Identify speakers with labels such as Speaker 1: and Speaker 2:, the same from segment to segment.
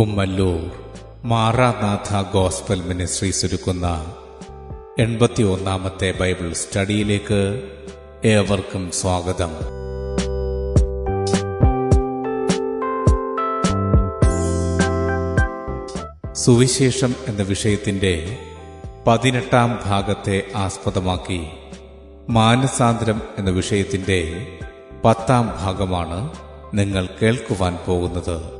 Speaker 1: Kummallur Maranatha gospel ministries ഒരുക്കുന്ന എൺപത്തി ഒന്നാമത്തെ ബൈബിൾ സ്റ്റഡിയിലേക്ക് ഏവർക്കും സ്വാഗതം. സുവിശേഷം എന്ന വിഷയത്തിന്റെ പതിനെട്ടാം ഭാഗത്തെ ആസ്പദമാക്കി മാനസാന്തരം എന്ന വിഷയത്തിന്റെ പത്താം ഭാഗമാണ് നിങ്ങൾ കേൾക്കുവാൻ പോകുന്നത്.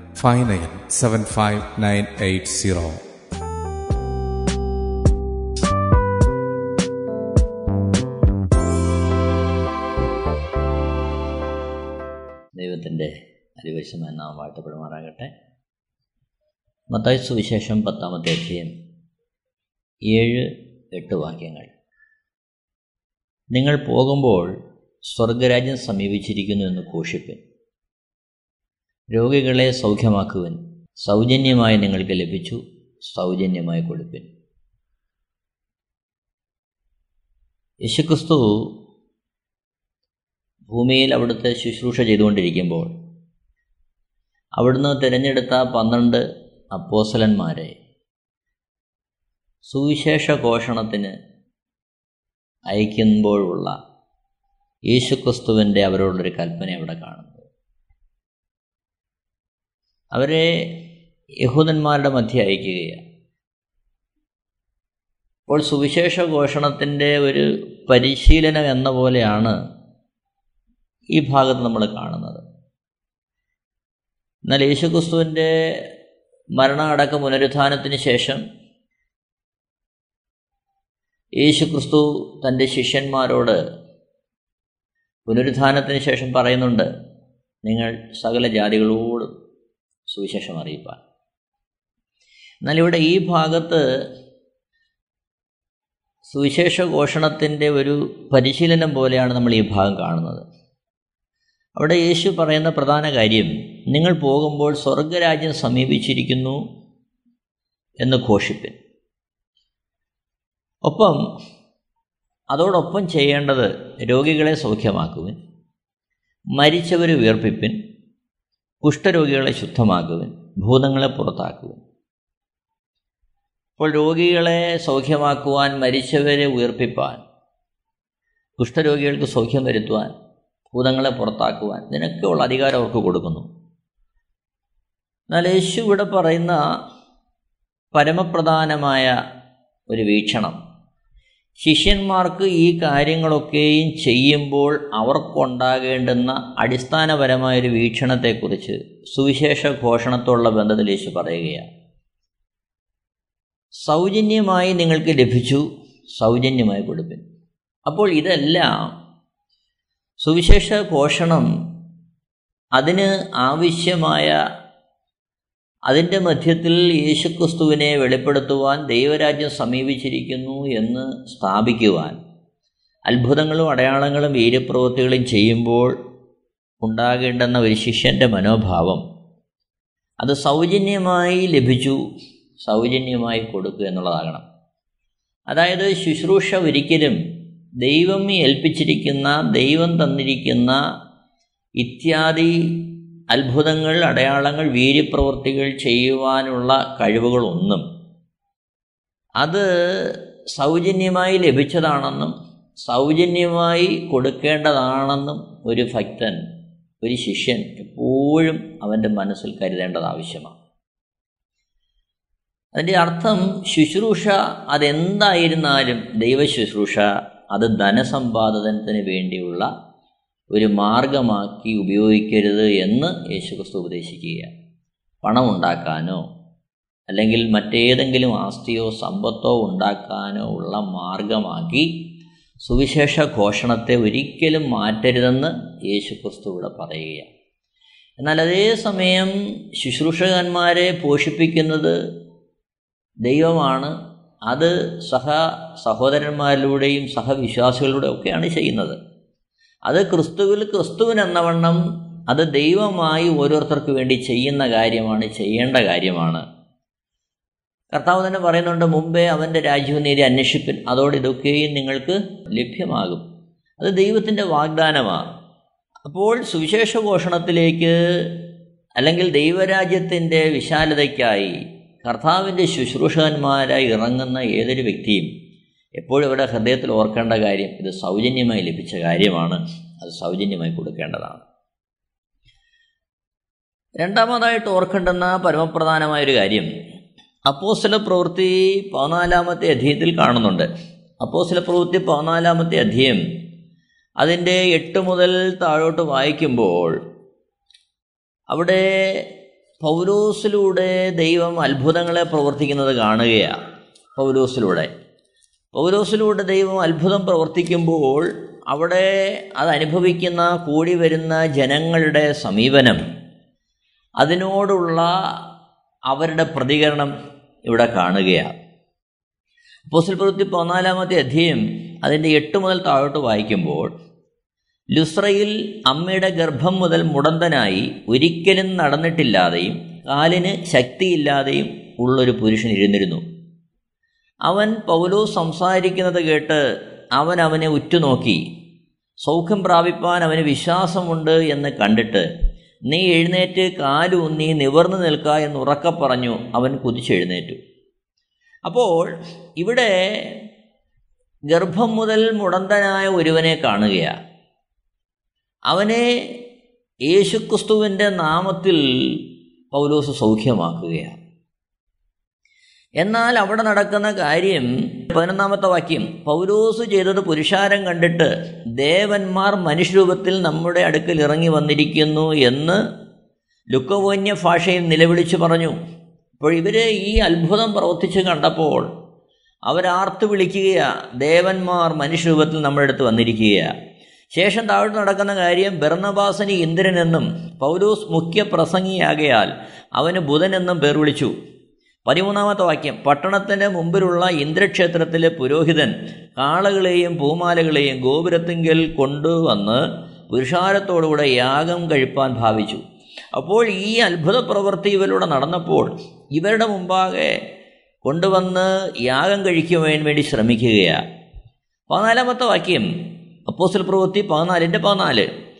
Speaker 1: five nine seven five nine eight zero
Speaker 2: ദൈവത്തിന്റെ വാഴ്ത്തപ്പെടുമാറാകട്ടെ. മത്തായ സുവിശേഷം പത്താമത്തെ അധ്യയം ഏഴ് എട്ട് വാക്യങ്ങൾ. നിങ്ങൾ പോകുമ്പോൾ സ്വർഗരാജ്യം സമീപിച്ചിരിക്കുന്നു എന്ന് ഘോഷിപ്പിൻ. രോഗികളെ സൗഖ്യമാക്കുവൻ. സൗജന്യമായി നിങ്ങൾക്ക് ലഭിച്ചു. സൗജന്യമായി കൊടുപ്പിൻ. യേശുക്രിസ്തു ഭൂമിയിൽ അവിടുത്തെ ശുശ്രൂഷ ചെയ്തുകൊണ്ടിരിക്കുമ്പോൾ അവിടുന്ന് തിരഞ്ഞെടുത്ത പന്ത്രണ്ട് അപ്പോസലന്മാരെ സുവിശേഷ ഘോഷണത്തിന് അയക്കുമ്പോഴുള്ള യേശുക്രിസ്തുവിന്റെ അവരോടൊരു കൽപ്പന അവിടെ കാണുന്നത് അവരെ യഹൂദന്മാരുടെ മധ്യ അയക്കുകയാണ്. അപ്പോൾ സുവിശേഷ ഘോഷണത്തിന്റെ ഒരു പരിശീലനം എന്ന പോലെയാണ് ഈ ഭാഗത്ത് നമ്മൾ കാണുന്നത്. എന്നാൽ യേശുക്രിസ്തുവിന്റെ മരണ അടക്ക പുനരുത്ഥാനത്തിന് ശേഷം യേശുക്രിസ്തു തന്റെ ശിഷ്യന്മാരോട് പുനരുത്ഥാനത്തിന് ശേഷം പറയുന്നുണ്ട് നിങ്ങൾ സകല ജാതികളോടും സുവിശേഷം അറിയിപ്പാൻ. എന്നാൽ ഇവിടെ ഈ ഭാഗത്ത് സുവിശേഷ ഘോഷണത്തിന്റെ ഒരു പരിശീലനം പോലെയാണ് നമ്മൾ ഈ ഭാഗം കാണുന്നത്. അവിടെ യേശു പറയുന്ന പ്രധാന കാര്യം നിങ്ങൾ പോകുമ്പോൾ സ്വർഗരാജ്യം സമീപിച്ചിരിക്കുന്നു എന്ന് ഘോഷിപ്പിൻ. ഒപ്പം അതോടൊപ്പം ചെയ്യേണ്ടത് രോഗികളെ സൗഖ്യമാക്കുവിൻ മരിച്ചവരെ ഉയർപ്പിപ്പിൻ കുഷ്ഠരോഗികളെ ശുദ്ധമാക്കുവൻ ഭൂതങ്ങളെ പുറത്താക്കുവൻ. അപ്പോൾ രോഗികളെ സൗഖ്യമാക്കുവാൻ മരിച്ചവരെ ഉയർപ്പിപ്പാൻ കുഷ്ഠരോഗികൾക്ക് സൗഖ്യം വരുത്തുവാൻ ഭൂതങ്ങളെ പുറത്താക്കുവാൻ ഇതിനൊക്കെയുള്ള അധികാരം അവർക്ക് കൊടുക്കുന്നു. എന്നാൽ യേശു ഇവിടെ പറയുന്ന പരമപ്രധാനമായ ഒരു വീക്ഷണം ശിഷ്യന്മാർക്ക് ഈ കാര്യങ്ങളൊക്കെയും ചെയ്യുമ്പോൾ അവർക്കുണ്ടാകേണ്ടുന്ന അടിസ്ഥാനപരമായൊരു വീക്ഷണത്തെക്കുറിച്ച് സുവിശേഷ ഘോഷണത്തോടുള്ള ബന്ധത്തിൽ യേശു പറയുകയാണ്. സൗജന്യമായി നിങ്ങൾക്ക് ലഭിച്ചു സൗജന്യമായി കൊടുപ്പിൻ. അപ്പോൾ ഇതെല്ലാം സുവിശേഷ ഘോഷണം അതിന് ആവശ്യമായ അതിന്റെ മധ്യത്തിൽ യേശുക്രിസ്തുവിനെ വെളിപ്പെടുത്തുവാൻ ദൈവരാജ്യം സമീപിച്ചിരിക്കുന്നു എന്ന് സ്ഥാപിക്കുവാൻ. അത്ഭുതങ്ങളും അടയാളങ്ങളും വീര്യപ്രവൃത്തികളും ചെയ്യുമ്പോൾ ഉണ്ടാകേണ്ടെന്ന ഒരു ശിഷ്യന്റെ മനോഭാവം. അത് സൗജന്യമായി ലഭിച്ചു സൗജന്യമായി കൊടുക്കുക എന്നുള്ളതാകണം. അതായത് ശുശ്രൂഷ ഒരിക്കലും ദൈവം ഏൽപ്പിച്ചിരിക്കുന്ന ദൈവം തന്നിരിക്കുന്ന ഇത്യാദി അത്ഭുതങ്ങൾ അടയാളങ്ങൾ വീര്യപ്രവൃത്തികൾ ചെയ്യുവാനുള്ള കഴിവുകളൊന്നും അത് സൗജന്യമായി ലഭിച്ചതാണെന്നും സൗജന്യമായി കൊടുക്കേണ്ടതാണെന്നും ഒരു ഭക്തൻ ഒരു ശിഷ്യൻ എപ്പോഴും അവന്റെ മനസ്സിൽ കരുതേണ്ടത് ആവശ്യമാണ്. അതിന്റെ അർത്ഥം ശുശ്രൂഷ അതെന്തായിരുന്നാലും ദൈവശുശ്രൂഷ അത് ധനസമ്പാദനത്തിന് വേണ്ടിയുള്ള ഒരു മാർഗമാക്കി ഉപയോഗിക്കരുത് എന്ന് യേശുക്രിസ്തു ഉപദേശിക്കുകയാണ് പണം ഉണ്ടാക്കാനോ അല്ലെങ്കിൽ മറ്റേതെങ്കിലും ആസ്തിയോ സമ്പത്തോ ഉണ്ടാക്കാനോ ഉള്ള മാർഗമാക്കി സുവിശേഷ ഘോഷണത്തെ ഒരിക്കലും മാറ്റരുതെന്ന് യേശുക്രിസ്തു ഇവിടെ പറയുകയാണ് എന്നാൽ അതേ സമയം ശുശ്രൂഷകന്മാരെ പോഷിപ്പിക്കുന്നത് ദൈവമാണ്. അത് സഹ സഹോദരന്മാരിലൂടെയും സഹവിശ്വാസികളിലൂടെയും ഒക്കെയാണ് ചെയ്യുന്നത്. അത് ക്രിസ്തുവിൽ ക്രിസ്തുവിനെന്നവണ്ണം അത് ദൈവമായി ഓരോരുത്തർക്ക് വേണ്ടി ചെയ്യുന്ന കാര്യമാണ് ചെയ്യേണ്ട കാര്യമാണ്. കർത്താവ് തന്നെ പറയുന്നുണ്ട് മുമ്പേ അവന്റെ രാജ്യവും നേരി അന്വേഷിപ്പിൻ അതോടെ ഇതൊക്കെയും നിങ്ങൾക്ക് ലഭ്യമാകും. അത് ദൈവത്തിന്റെ വാഗ്ദാനമാണ്. അപ്പോൾ സുവിശേഷഘോഷണത്തിലേക്ക് അല്ലെങ്കിൽ ദൈവരാജ്യത്തിന്റെ വിശാലതയ്ക്കായി കർത്താവിന്റെ ശുശ്രൂഷകന്മാരായി ഇറങ്ങുന്ന ഏതൊരു വ്യക്തിയും എപ്പോഴും ഇവിടെ ഹൃദയത്തിൽ ഓർക്കേണ്ട കാര്യം ഇത് സൗജന്യമായി ലഭിച്ച കാര്യമാണ്. അത് സൗജന്യമായി കൊടുക്കേണ്ടതാണ്. രണ്ടാമതായിട്ട് ഓർക്കേണ്ടുന്ന പരമപ്രധാനമായൊരു കാര്യം അപ്പോസ്തല പ്രവൃത്തി പതിനാലാമത്തെ അധ്യയത്തിൽ കാണുന്നുണ്ട്. അപ്പോസ്തല പ്രവൃത്തി പതിനാലാമത്തെ അധ്യയം അതിന്റെ എട്ട് മുതൽ താഴോട്ട് വായിക്കുമ്പോൾ അവിടെ പൗലോസിലൂടെ ദൈവം അത്ഭുതങ്ങളെ പ്രവർത്തിക്കുന്നത് കാണുകയാണ്. പൗലോസിലൂടെ. പൗലോസിലൂടെ ദൈവം അത്ഭുതം പ്രവർത്തിക്കുമ്പോൾ അവിടെ അത് അനുഭവിക്കുന്ന കൂടി വരുന്ന ജനങ്ങളുടെ സമീപനം അതിനോടുള്ള അവരുടെ പ്രതികരണം ഇവിടെ കാണുകയാണ്. അപ്പോസ്റ്റൽ പ്രവൃത്തി പതിനാലാമത്തെ അധ്യയം അതിന്റെ എട്ട് മുതൽ താഴോട്ട് വായിക്കുമ്പോൾ ലുസ്രയിൽ അമ്മയുടെ ഗർഭം മുതൽ മുടന്തനായി ഒരിക്കലും നടന്നിട്ടില്ലാതെയും കാലിന് ശക്തിയില്ലാതെയും ഉള്ളൊരു പുരുഷൻ ഇരുന്നിരുന്നു. അവൻ പൗലോ സംസാരിക്കുന്നത് കേട്ട് അവൻ അവനെ ഉറ്റുനോക്കി. സൗഖ്യം പ്രാപിപ്പാൻ അവന് വിശ്വാസമുണ്ട് എന്ന് കണ്ടിട്ട് നീ എഴുന്നേറ്റ് കാലൂന്നി നിവർന്നു നിൽക്ക എന്ന് ഉറക്കെ പറഞ്ഞു അവൻ കുതിച്ചെഴുന്നേറ്റു. അപ്പോൾ ഇവിടെ ഗർഭം മുതൽ മുടന്തനായ ഒരുവനെ കാണുകയാണ് അവനെ യേശുക്രിസ്തുവിന്റെ നാമത്തിൽ പൗലോസ് സൗഖ്യമാക്കുകയാണ് എന്നാൽ അവിടെ നടക്കുന്ന കാര്യം പതിനൊന്നാമത്തെ വാക്യം പൗലോസ് ചെയ്തത് പുരുഷാരം കണ്ടിട്ട് ദേവന്മാർ മനുഷ്യരൂപത്തിൽ നമ്മുടെ അടുക്കൽ ഇറങ്ങി വന്നിരിക്കുന്നു എന്ന് ലുക്കവോന്യ ഭാഷയിൽ നിലവിളിച്ച് പറഞ്ഞു. അപ്പോൾ ഇവർ ഈ അത്ഭുതം പ്രവർത്തിച്ച് കണ്ടപ്പോൾ അവരാർത്ത് വിളിക്കുകയാ ദേവന്മാർ മനുഷ്യരൂപത്തിൽ നമ്മുടെ അടുത്ത് വന്നിരിക്കുക ശേഷം താഴോട്ട് നടക്കുന്ന കാര്യം ബർണബാസനി ഇന്ദ്രനെന്നും പൗലോസ് മുഖ്യ പ്രസംഗിയാകയാൽ അവന് ബുധനെന്നും പേർ വിളിച്ചു. പതിമൂന്നാമത്തെ വാക്യം പട്ടണത്തിന് മുമ്പിലുള്ള ഇന്ദ്രക്ഷേത്രത്തിലെ പുരോഹിതൻ കാളകളെയും പൂമാലകളെയും ഗോപുരത്തിങ്കൽ കൊണ്ടുവന്ന് പുരുഷാരത്തോടുകൂടെ യാഗം കഴിപ്പാൻ ഭാവിച്ചു. അപ്പോൾ ഈ അത്ഭുത പ്രവൃത്തി ഇവരിലൂടെ നടന്നപ്പോൾ ഇവരുടെ മുമ്പാകെ കൊണ്ടുവന്ന് യാഗം കഴിക്കുവാൻ വേണ്ടി ശ്രമിക്കുകയാണ്. പതിനാലാമത്തെ വാക്യം അപ്പോസ്റ്റൽ പ്രവൃത്തി പതിനാലിന്റെ പതിനാല്.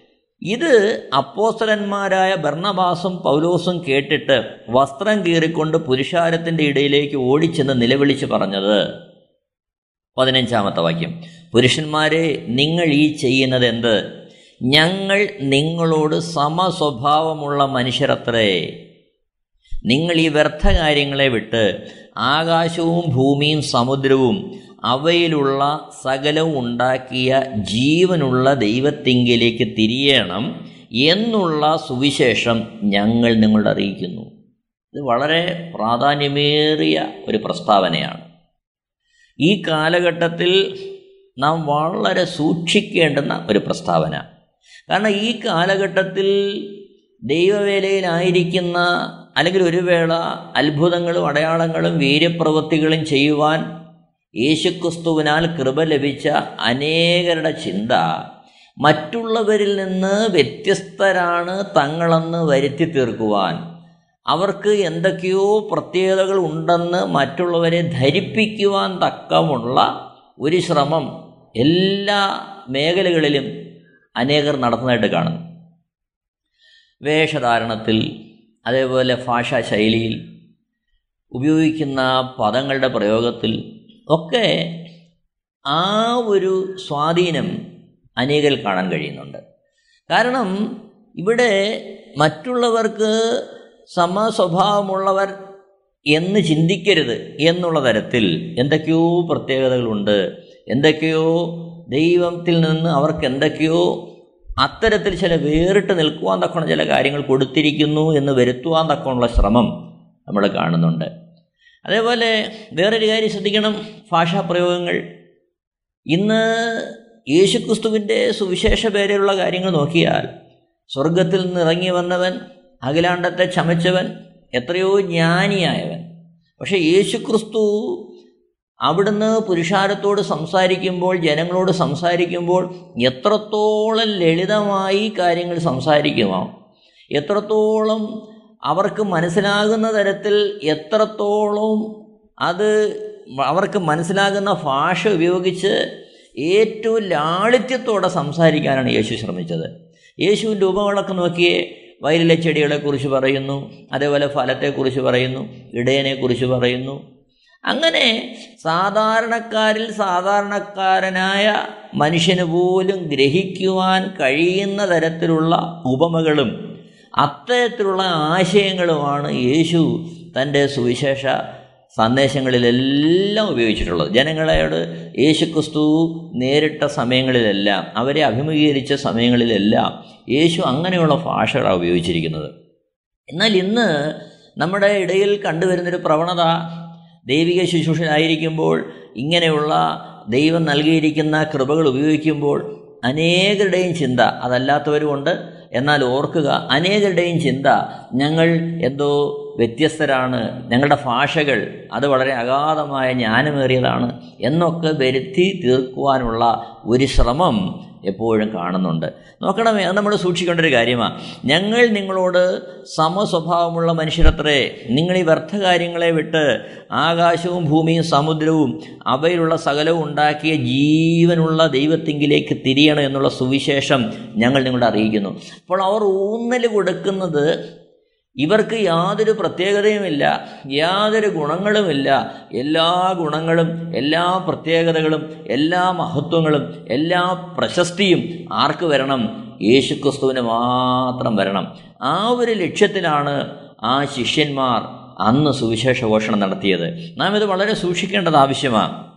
Speaker 2: ഇത് അപ്പോസ്തലന്മാരായ ഭർണബാസും പൗലോസും കേട്ടിട്ട് വസ്ത്രം കീറിക്കൊണ്ട് പുരുഷാരത്തിന്റെ ഇടയിലേക്ക് ഓടിച്ചെന്ന് നിലവിളിച്ച് പറഞ്ഞത്. പതിനഞ്ചാമത്തെ വാക്യം. പുരുഷന്മാരെ നിങ്ങൾ ഈ ചെയ്യുന്നത് എന്ത്? ഞങ്ങൾ നിങ്ങളോട് സമസ്വഭാവമുള്ള മനുഷ്യരത്രേ. നിങ്ങൾ ഈ വ്യർത്ഥ കാര്യങ്ങളെ വിട്ട് ആകാശവും ഭൂമിയും സമുദ്രവും അവയിലുള്ള സകലവും ഉണ്ടാക്കിയ ജീവനുള്ള ദൈവത്തിങ്കിലേക്ക് തിരിയണം എന്നുള്ള സുവിശേഷം ഞങ്ങൾ നിങ്ങളോട് അറിയിക്കുന്നു. ഇത് വളരെ പ്രാധാന്യമേറിയ ഒരു പ്രസ്താവനയാണ്. ഈ കാലഘട്ടത്തിൽ നാം വളരെ സൂക്ഷിക്കേണ്ടുന്ന ഒരു പ്രസ്താവന. കാരണം ഈ കാലഘട്ടത്തിൽ ദൈവവേലയിലായിരിക്കുന്ന അല്ലെങ്കിൽ ഒരു വേള അത്ഭുതങ്ങളും അടയാളങ്ങളും വീര്യപ്രവൃത്തികളും ചെയ്യുവാൻ യേശുക്രിസ്തുവിനാൽ കൃപ ലഭിച്ച അനേകരുടെ ചിന്ത മറ്റുള്ളവരിൽ നിന്ന് വ്യത്യസ്തരാണ് തങ്ങളെന്ന് വരുത്തി തീർക്കുവാൻ. അവർക്ക് എന്തൊക്കെയോ പ്രത്യേകതകൾ ഉണ്ടെന്ന് മറ്റുള്ളവരെ ധരിപ്പിക്കുവാൻ തക്കമുള്ള ഒരു ശ്രമം എല്ലാ മേഖലകളിലും അനേകർ നടത്തുന്നതായിട്ട് കാണുന്നു. വേഷധാരണത്തിൽ അതേപോലെ ഭാഷാശൈലിയിൽ ഉപയോഗിക്കുന്ന പദങ്ങളുടെ പ്രയോഗത്തിൽ ഒക്കെ ആ ഒരു സ്വാധീനം അനേകൽ കാണാൻ കഴിയുന്നുണ്ട്. കാരണം ഇവിടെ മറ്റുള്ളവർക്ക് സമസ്വഭാവമുള്ളവർ എന്ന് ചിന്തിക്കരുത് എന്നുള്ള തരത്തിൽ എന്തൊക്കെയോ പ്രത്യേകതകളുണ്ട്. എന്തൊക്കെയോ ദൈവത്തിൽ നിന്ന് അവർക്ക് എന്തൊക്കെയോ അത്തരത്തിൽ ചില വേറിട്ട് നിൽക്കുവാൻ തക്കണ ചില കാര്യങ്ങൾ കൊടുത്തിരിക്കുന്നു എന്ന് വരുത്തുവാൻ തക്കമുള്ള ശ്രമം നമ്മൾ കാണുന്നുണ്ട്. അതേപോലെ വേറൊരു കാര്യം ശ്രദ്ധിക്കണം. ഭാഷാപ്രയോഗങ്ങൾ ഇന്ന് യേശുക്രിസ്തുവിന്റെ സുവിശേഷ പേരിലുള്ള കാര്യങ്ങൾ നോക്കിയാൽ സ്വർഗത്തിൽ നിന്ന് ഇറങ്ങി വന്നവൻ അഖിലാണ്ടത്തെ ചമച്ചവൻ എത്രയോ ജ്ഞാനിയായവൻ. പക്ഷേ യേശുക്രിസ്തു അവിടുന്ന് പുരുഷാരത്തോട് സംസാരിക്കുമ്പോൾ ജനങ്ങളോട് സംസാരിക്കുമ്പോൾ എത്രത്തോളം ലളിതമായി കാര്യങ്ങൾ സംസാരിക്കുമോ എത്രത്തോളം അവർക്ക് മനസ്സിലാകുന്ന തരത്തിൽ എത്രത്തോളം അത് അവർക്ക് മനസ്സിലാകുന്ന ഭാഷ ഉപയോഗിച്ച് ഏറ്റവും ലാളിത്യത്തോടെ സംസാരിക്കാനാണ് യേശു ശ്രമിച്ചത്. യേശുവിന്റെ ഉപകളൊക്കെ നോക്കിയേ വയലിലെ ചെടികളെക്കുറിച്ച് പറയുന്നു അതേപോലെ ഫലത്തെക്കുറിച്ച് പറയുന്നു ഇടയനെക്കുറിച്ച് പറയുന്നു. അങ്ങനെ സാധാരണക്കാരിൽ സാധാരണക്കാരനായ മനുഷ്യന് പോലും ഗ്രഹിക്കുവാൻ കഴിയുന്ന തരത്തിലുള്ള ഉപമകളും അത്തരത്തിലുള്ള ആശയങ്ങളുമാണ് യേശു തന്റെ സുവിശേഷ സന്ദേശങ്ങളിലെല്ലാം ഉപയോഗിച്ചിട്ടുള്ളത്. ജനങ്ങളോട് യേശുക്രിസ്തു നേരിട്ട സമയങ്ങളിലെല്ലാം അവരെ അഭിമുഖീകരിച്ച സമയങ്ങളിലെല്ലാം യേശു അങ്ങനെയുള്ള ഭാഷകളാണ് ഉപയോഗിച്ചിരിക്കുന്നത്. എന്നാൽ ഇന്ന് നമ്മുടെ ഇടയിൽ കണ്ടുവരുന്നൊരു പ്രവണത ദൈവിക ശുശ്രൂഷനായിരിക്കുമ്പോൾ ഇങ്ങനെയുള്ള ദൈവം നൽകിയിരിക്കുന്ന കൃപകൾ ഉപയോഗിക്കുമ്പോൾ അനേകരുടെയും ചിന്ത അതല്ലാത്തവരുമുണ്ട്. എന്നാൽ ഓർക്കുക അനേകരുടെയും ചിന്ത ഞങ്ങൾ എന്തോ വ്യത്യസ്തരാണ് ഞങ്ങളുടെ ഭാഷകൾ അത് വളരെ അഗാധമായ ജ്ഞാനമേറിയതാണ് എന്നൊക്കെ വരുത്തി തീർക്കുവാനുള്ള ഒരു ശ്രമം എപ്പോഴും കാണുന്നുണ്ട്. നോക്കണമേ അത് നമ്മൾ സൂക്ഷിക്കേണ്ട ഒരു കാര്യമാണ് ഞങ്ങൾ നിങ്ങളോട് സമസ്വഭാവമുള്ള മനുഷ്യരത്രേ നിങ്ങൾ ഈ വ്യർത്ഥ കാര്യങ്ങളെ വിട്ട് ആകാശവും ഭൂമിയും സമുദ്രവും അവയിലുള്ള സകലവും ഉണ്ടാക്കിയ ജീവനുള്ള ദൈവത്തിങ്കിലേക്ക് തിരിയണം എന്നുള്ള സുവിശേഷം ഞങ്ങൾ നിങ്ങളോട് അറിയിക്കുന്നു. അപ്പോൾ അവർ ഊന്നൽ കൊടുക്കുന്നത് ഇവർക്ക് യാതൊരു പ്രത്യേകതയുമില്ല യാതൊരു ഗുണങ്ങളുമില്ല. എല്ലാ ഗുണങ്ങളും എല്ലാ പ്രത്യേകതകളും എല്ലാ മഹത്വങ്ങളും എല്ലാ പ്രശസ്തിയും ആർക്ക് വരണം? യേശുക്രിസ്തുവിന് മാത്രം വരണം. ആ ഒരു ലക്ഷ്യത്തിലാണ് ആ ശിഷ്യന്മാർ അന്ന് സുവിശേഷ ഘോഷണം നടത്തിയത്. നാം ഇത് വളരെ സൂക്ഷിക്കേണ്ടത് ആവശ്യമാണ്.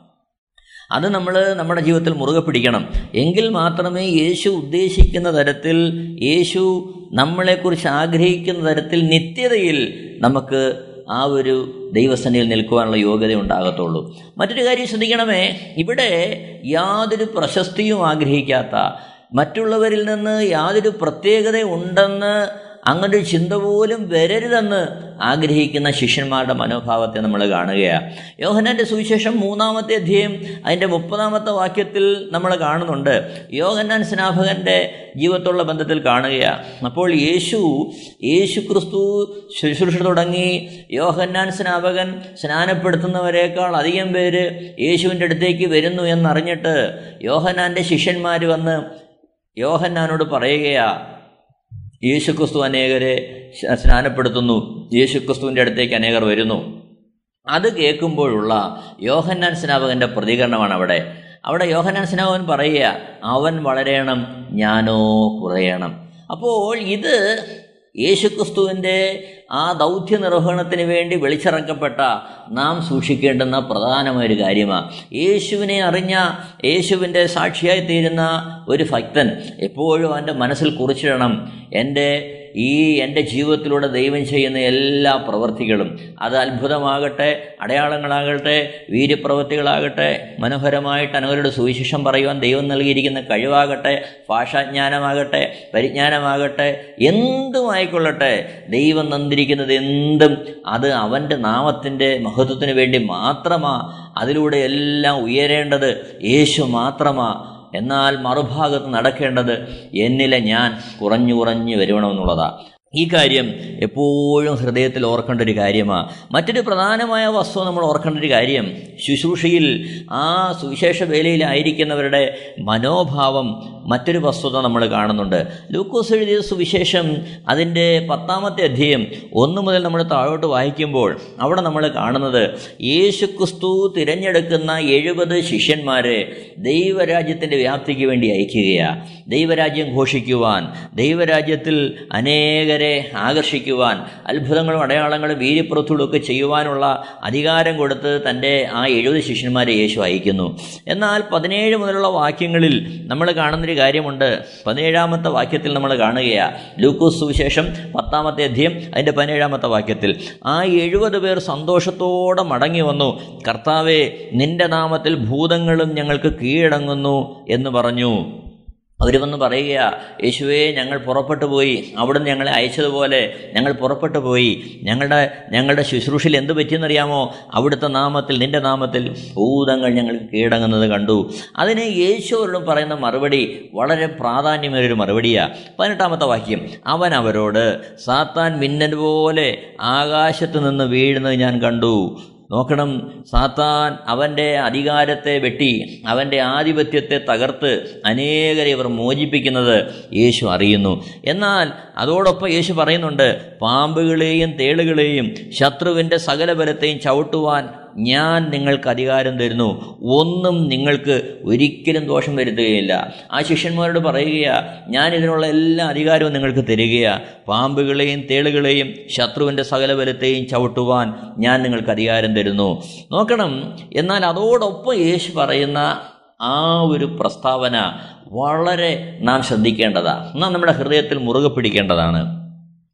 Speaker 2: അത് നമ്മൾ നമ്മുടെ ജീവിതത്തിൽ മുറുകെ പിടിക്കണം. എങ്കിൽ മാത്രമേ യേശു ഉദ്ദേശിക്കുന്ന തരത്തിൽ യേശു നമ്മളെക്കുറിച്ച് ആഗ്രഹിക്കുന്ന തരത്തിൽ നിത്യതയിൽ നമുക്ക് ആ ഒരു ദൈവസന്നിധിയിൽ നിൽക്കുവാനുള്ള യോഗ്യത ഉണ്ടാകത്തുള്ളൂ. മറ്റൊരു കാര്യം ശ്രദ്ധിക്കണമേ. ഇവിടെ യാതൊരു പ്രശസ്തിയും ആഗ്രഹിക്കാത്ത മറ്റുള്ളവരിൽ നിന്ന് യാതൊരു പ്രത്യേകത ഉണ്ടെന്ന് അങ്ങനൊരു ചിന്ത പോലും വരരുതെന്ന് ആഗ്രഹിക്കുന്ന ശിഷ്യന്മാരുടെ മനോഭാവത്തെ നമ്മൾ കാണുകയാണ് യോഹന്നാന്റെ സുവിശേഷം മൂന്നാമത്തെ അധ്യയം അതിന്റെ മുപ്പതാമത്തെ വാക്യത്തിൽ നമ്മൾ കാണുന്നുണ്ട്. യോഹന്നാൻ സ്നാപകന്റെ ജീവിതത്തുള്ള ബന്ധത്തിൽ കാണുകയാണ് അപ്പോൾ യേശു യേശു ക്രിസ്തു ശുശ്രൂഷ തുടങ്ങി. യോഹന്നാൻ സ്നാപകൻ സ്നാനപ്പെടുത്തുന്നവരെക്കാൾ അധികം പേര് യേശുവിന്റെ അടുത്തേക്ക് വരുന്നു എന്നറിഞ്ഞിട്ട് യോഹന്നാന്റെ ശിഷ്യന്മാർ വന്ന് യോഹന്നാനോട് പറയുകയാ യേശുക്രിസ്തു അനേകരെ സ്നാനപ്പെടുത്തുന്നു. യേശുക്രിസ്തുവിന്റെ അടുത്തേക്ക് അനേകർ വരുന്നു. അത് കേൾക്കുമ്പോഴുള്ള യോഹന്നാൻ സ്നാപകന്റെ പ്രതികരണമാണ് അവിടെ. അവിടെ യോഹന്നാൻ സ്നാപകൻ പറയുക അവൻ വളരെയണം ഞാനോ കുറയണം. അപ്പോൾ ഇത് യേശുക്രിസ്തുവിന്റെ ആ ദൗത്യ നിർവഹണത്തിന് വേണ്ടി വിളിച്ചിറക്കപ്പെട്ട നാം സൂക്ഷിക്കേണ്ടുന്ന പ്രധാനമായൊരു കാര്യമാണ് യേശുവിനെ അറിഞ്ഞ യേശുവിന്റെ സാക്ഷിയായി തീരുന്ന ഒരു ഭക്തൻ എപ്പോഴും അവന്റെ മനസ്സിൽ കുറിച്ചിടണം. എന്റെ ഈ എന്റെ ജീവിതത്തിലൂടെ ദൈവം ചെയ്യുന്ന എല്ലാ പ്രവൃത്തികളും അത് അത്ഭുതമാകട്ടെ അടയാളങ്ങളാകട്ടെ വീര്യപ്രവൃത്തികളാകട്ടെ മനോഹരമായിട്ട് അനവരുടെ സുവിശേഷം പറയുവാൻ ദൈവം നൽകിയിരിക്കുന്ന കഴിവാകട്ടെ ഭാഷാജ്ഞാനമാകട്ടെ പരിജ്ഞാനമാകട്ടെ എന്തുമായിക്കൊള്ളട്ടെ ദൈവം തന്നിരിക്കുന്നത് എന്തും അത് അവന്റെ നാമത്തിന്റെ മഹത്വത്തിന് വേണ്ടി മാത്രമാ അതിലൂടെ എല്ലാം ഉയരേണ്ടത് യേശു മാത്രമാ. എന്നാൽ മറുഭാഗത്ത് നടക്കേണ്ടത് എന്നിലെ ഞാൻ കുറഞ്ഞു കുറഞ്ഞു വരുവണമെന്നുള്ളതാണ് ഈ കാര്യം എപ്പോഴും ഹൃദയത്തിൽ ഓർക്കേണ്ട ഒരു കാര്യമാണ് മറ്റൊരു പ്രധാനമായ വസ്തു നമ്മൾ ഓർക്കേണ്ട ഒരു കാര്യം ശുശ്രൂഷയിൽ ആ സുവിശേഷ വേലയിലായിരിക്കുന്നവരുടെ മനോഭാവം മറ്റൊരു വസ്തുത നമ്മൾ കാണുന്നുണ്ട്. ലൂക്കോസ് എഴുതിയ സുവിശേഷം അതിന്റെ പത്താമത്തെ അധ്യയം ഒന്ന് മുതൽ നമ്മൾ താഴോട്ട് വായിക്കുമ്പോൾ അവിടെ നമ്മൾ കാണുന്നത് യേശു ക്രിസ്തു തിരഞ്ഞെടുക്കുന്ന എഴുപത് ശിഷ്യന്മാരെ ദൈവരാജ്യത്തിന്റെ വ്യാപ്തിക്ക് വേണ്ടി അയക്കുകയാണ് ദൈവരാജ്യം ഘോഷിക്കുവാൻ ദൈവരാജ്യത്തിൽ അനേകരെ ആകർഷിക്കുവാൻ അത്ഭുതങ്ങളും അടയാളങ്ങളും വീര്യപ്രവൃത്തികളും ഒക്കെ ചെയ്യുവാനുള്ള അധികാരം കൊടുത്ത് തന്റെ ആ എഴുപത് ശിഷ്യന്മാരെ യേശു അയക്കുന്നു. എന്നാൽ പതിനേഴ് മുതലുള്ള വാക്യങ്ങളിൽ നമ്മൾ കാണുന്നൊരു കാര്യമുണ്ട്. പതിനേഴാമത്തെ വാക്യത്തിൽ നമ്മൾ കാണുകയാണ് ലൂക്കോസ് സുവിശേഷം പത്താമത്തെ അധ്യയം അതിന്റെ പതിനേഴാമത്തെ വാക്യത്തിൽ ആ എഴുപത് പേർ സന്തോഷത്തോടെ മടങ്ങി വന്നു. കർത്താവെ നിന്റെ നാമത്തിൽ ഭൂതങ്ങളും ഞങ്ങൾക്ക് കീഴടങ്ങുന്നു എന്ന് പറഞ്ഞു. അവർ വന്ന് പറയുക യേശുവേ ഞങ്ങൾ പുറപ്പെട്ടു പോയി. അവിടുന്ന് ഞങ്ങളെ അയച്ചതുപോലെ ഞങ്ങൾ പുറപ്പെട്ടു പോയി. ഞങ്ങളുടെ ഞങ്ങളുടെ ശുശ്രൂഷയിൽ എന്ത് പറ്റിയെന്നറിയാമോ? അവിടുത്തെ നാമത്തിൽ നിന്റെ നാമത്തിൽ ഭൂതങ്ങൾ ഞങ്ങൾ കീഴടങ്ങുന്നത് കണ്ടു. അതിന് യേശുവരോടും പറയുന്ന മറുപടി വളരെ പ്രാധാന്യമേറിയൊരു മറുപടിയാണ് പതിനെട്ടാമത്തെ വാക്യം അവൻ അവരോട് സാത്താൻ മിന്നൽ പോലെ ആകാശത്ത് നിന്ന് വീഴുന്നത് ഞാൻ കണ്ടു. നോക്കണം. സാത്താൻ അവന്റെ അധികാരത്തെ വെട്ടി അവന്റെ ആധിപത്യത്തെ തകർത്ത് അനേകരെ ഇവർ മോചിപ്പിക്കുന്നത് യേശു അറിയുന്നു. എന്നാൽ അതോടൊപ്പം യേശു പറയുന്നുണ്ട് പാമ്പുകളെയും തേളുകളെയും ശത്രുവിന്റെ സകല ബലത്തെയും ചവിട്ടുവാൻ ഞാൻ നിങ്ങൾക്ക് അധികാരം തരുന്നു. ഒന്നും നിങ്ങൾക്ക് ഒരിക്കലും ദോഷം വരുത്തുകയില്ല. ആ ശിഷ്യന്മാരോട് പറയുകയാ ഞാൻ ഇതിനുള്ള എല്ലാ അധികാരവും നിങ്ങൾക്ക് തരികയാ. പാമ്പുകളെയും തേളുകളെയും ശത്രുവിന്റെ സകല ബലത്തെയും ചവിട്ടുവാൻ ഞാൻ നിങ്ങൾക്ക് അധികാരം തരുന്നു. നോക്കണം എന്നാൽ അതോടൊപ്പം യേശു പറയുന്ന ആ ഒരു പ്രസ്താവന വളരെ നാം ശ്രദ്ധിക്കേണ്ടതാണ് നാം നമ്മുടെ ഹൃദയത്തിൽ മുറുകെ പിടിക്കേണ്ടതാണ്.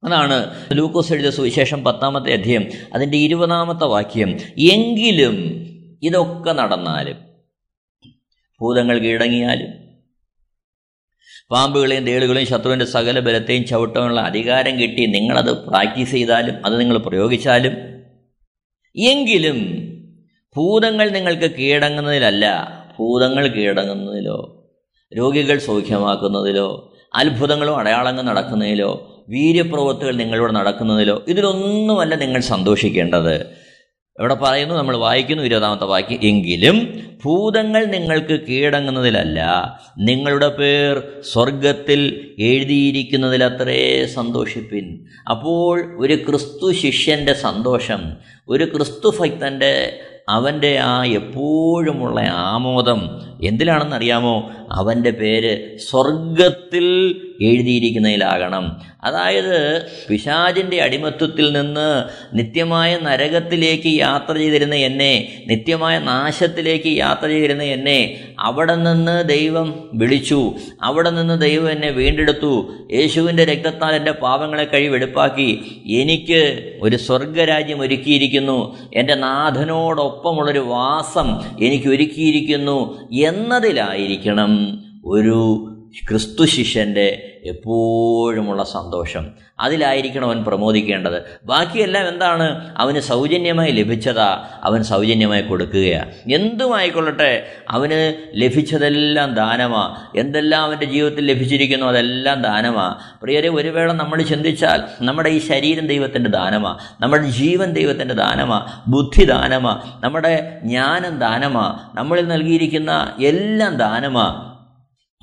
Speaker 2: അതാണ് ലൂക്കോസ് എഴുതിയ സുവിശേഷം പത്താമത്തെ അധ്യയം അതിന്റെ ഇരുപതാമത്തെ വാക്യം. എങ്കിലും ഇതൊക്കെ നടന്നാലും ഭൂതങ്ങൾ കീഴടങ്ങിയാലും പാമ്പുകളെയും തേളുകളെയും ശത്രുവിന്റെ സകല ബലത്തെയും ചവിട്ടാനുള്ള അധികാരം കിട്ടി നിങ്ങളത് പ്രാക്ടീസ് ചെയ്താലും അത് നിങ്ങൾ പ്രയോഗിച്ചാലും എങ്കിലും ഭൂതങ്ങൾ നിങ്ങൾക്ക് കീഴടങ്ങുന്നതിലല്ല ഭൂതങ്ങൾ കീഴടങ്ങുന്നതിലോ രോഗികൾ സൗഖ്യമാക്കുന്നതിലോ അത്ഭുതങ്ങളും അടയാളങ്ങൾ നടക്കുന്നതിലോ വീര്യപ്രവൃത്തികൾ നിങ്ങളിവിടെ നടക്കുന്നതിലോ ഇതിലൊന്നുമല്ല നിങ്ങൾ സന്തോഷിക്കേണ്ടത്. ഇവിടെ പറയുന്നു നമ്മൾ വായിക്കുന്നു ഇരുപതാമത്തെ വാക്യം എങ്കിലും ഭൂതങ്ങൾ നിങ്ങൾക്ക് കീഴടങ്ങുന്നതിലല്ല നിങ്ങളുടെ പേർ സ്വർഗത്തിൽ എഴുതിയിരിക്കുന്നതിലത്രേ സന്തോഷിപ്പിൻ. അപ്പോൾ ഒരു ക്രിസ്തു ശിഷ്യന്റെ സന്തോഷം ഒരു ക്രിസ്തു ഭക്തന്റെ അവന്റെ ആ എപ്പോഴുമുള്ള ആമോദം എന്തിലാണെന്ന് അറിയാമോ അവന്റെ പേര് സ്വർഗത്തിൽ എഴുതിയിരിക്കുന്നതിലാകണം. അതായത് പിശാചിന്റെ അടിമത്വത്തിൽ നിന്ന് നിത്യമായ നരകത്തിലേക്ക് യാത്ര ചെയ്തിരുന്ന എന്നെ നിത്യമായ നാശത്തിലേക്ക് യാത്ര ചെയ്തിരുന്ന എന്നെ അവിടെ നിന്ന് ദൈവം വിളിച്ചു. അവിടെ നിന്ന് ദൈവം എന്നെ വീണ്ടെടുത്തു. യേശുവിന്റെ രക്തത്താൽ എന്റെ പാവങ്ങളെ കഴിവെടുപ്പാക്കി എനിക്ക് ഒരു സ്വർഗരാജ്യം ഒരുക്കിയിരിക്കുന്നു. എന്റെ നാഥനോടൊപ്പമുള്ളൊരു വാസം എനിക്ക് ഒരുക്കിയിരിക്കുന്നു. എന്നതിലായിരിക്കണം ഒരു ക്രിസ്തു ശിഷ്യന്റെ എപ്പോഴുമുള്ള സന്തോഷം. അതിലായിരിക്കണം അവൻ പ്രമോദിക്കേണ്ടത്. ബാക്കിയെല്ലാം എന്താണ്? അവന് സൗജന്യമായി ലഭിച്ചതാ. അവൻ സൗജന്യമായി കൊടുക്കുകയാണ് എന്തുമായിക്കൊള്ളട്ടെ? അവന് ലഭിച്ചതെല്ലാം ദാനമാ. എന്തെല്ലാം അവന്റെ ജീവിതത്തിൽ ലഭിച്ചിരിക്കുന്നു അതെല്ലാം ദാനമാ. പ്രിയരെ ഒരു വേള നമ്മൾ ചിന്തിച്ചാൽ നമ്മുടെ ഈ ശരീരം ദൈവത്തിന്റെ ദാനമാ. നമ്മുടെ ജീവൻ ദൈവത്തിന്റെ ദാനമാ. ബുദ്ധി ദാനമാ. നമ്മുടെ ജ്ഞാനം ദാനമാ. നമ്മളിൽ നൽകിയിരിക്കുന്ന എല്ലാം ദാനമാ.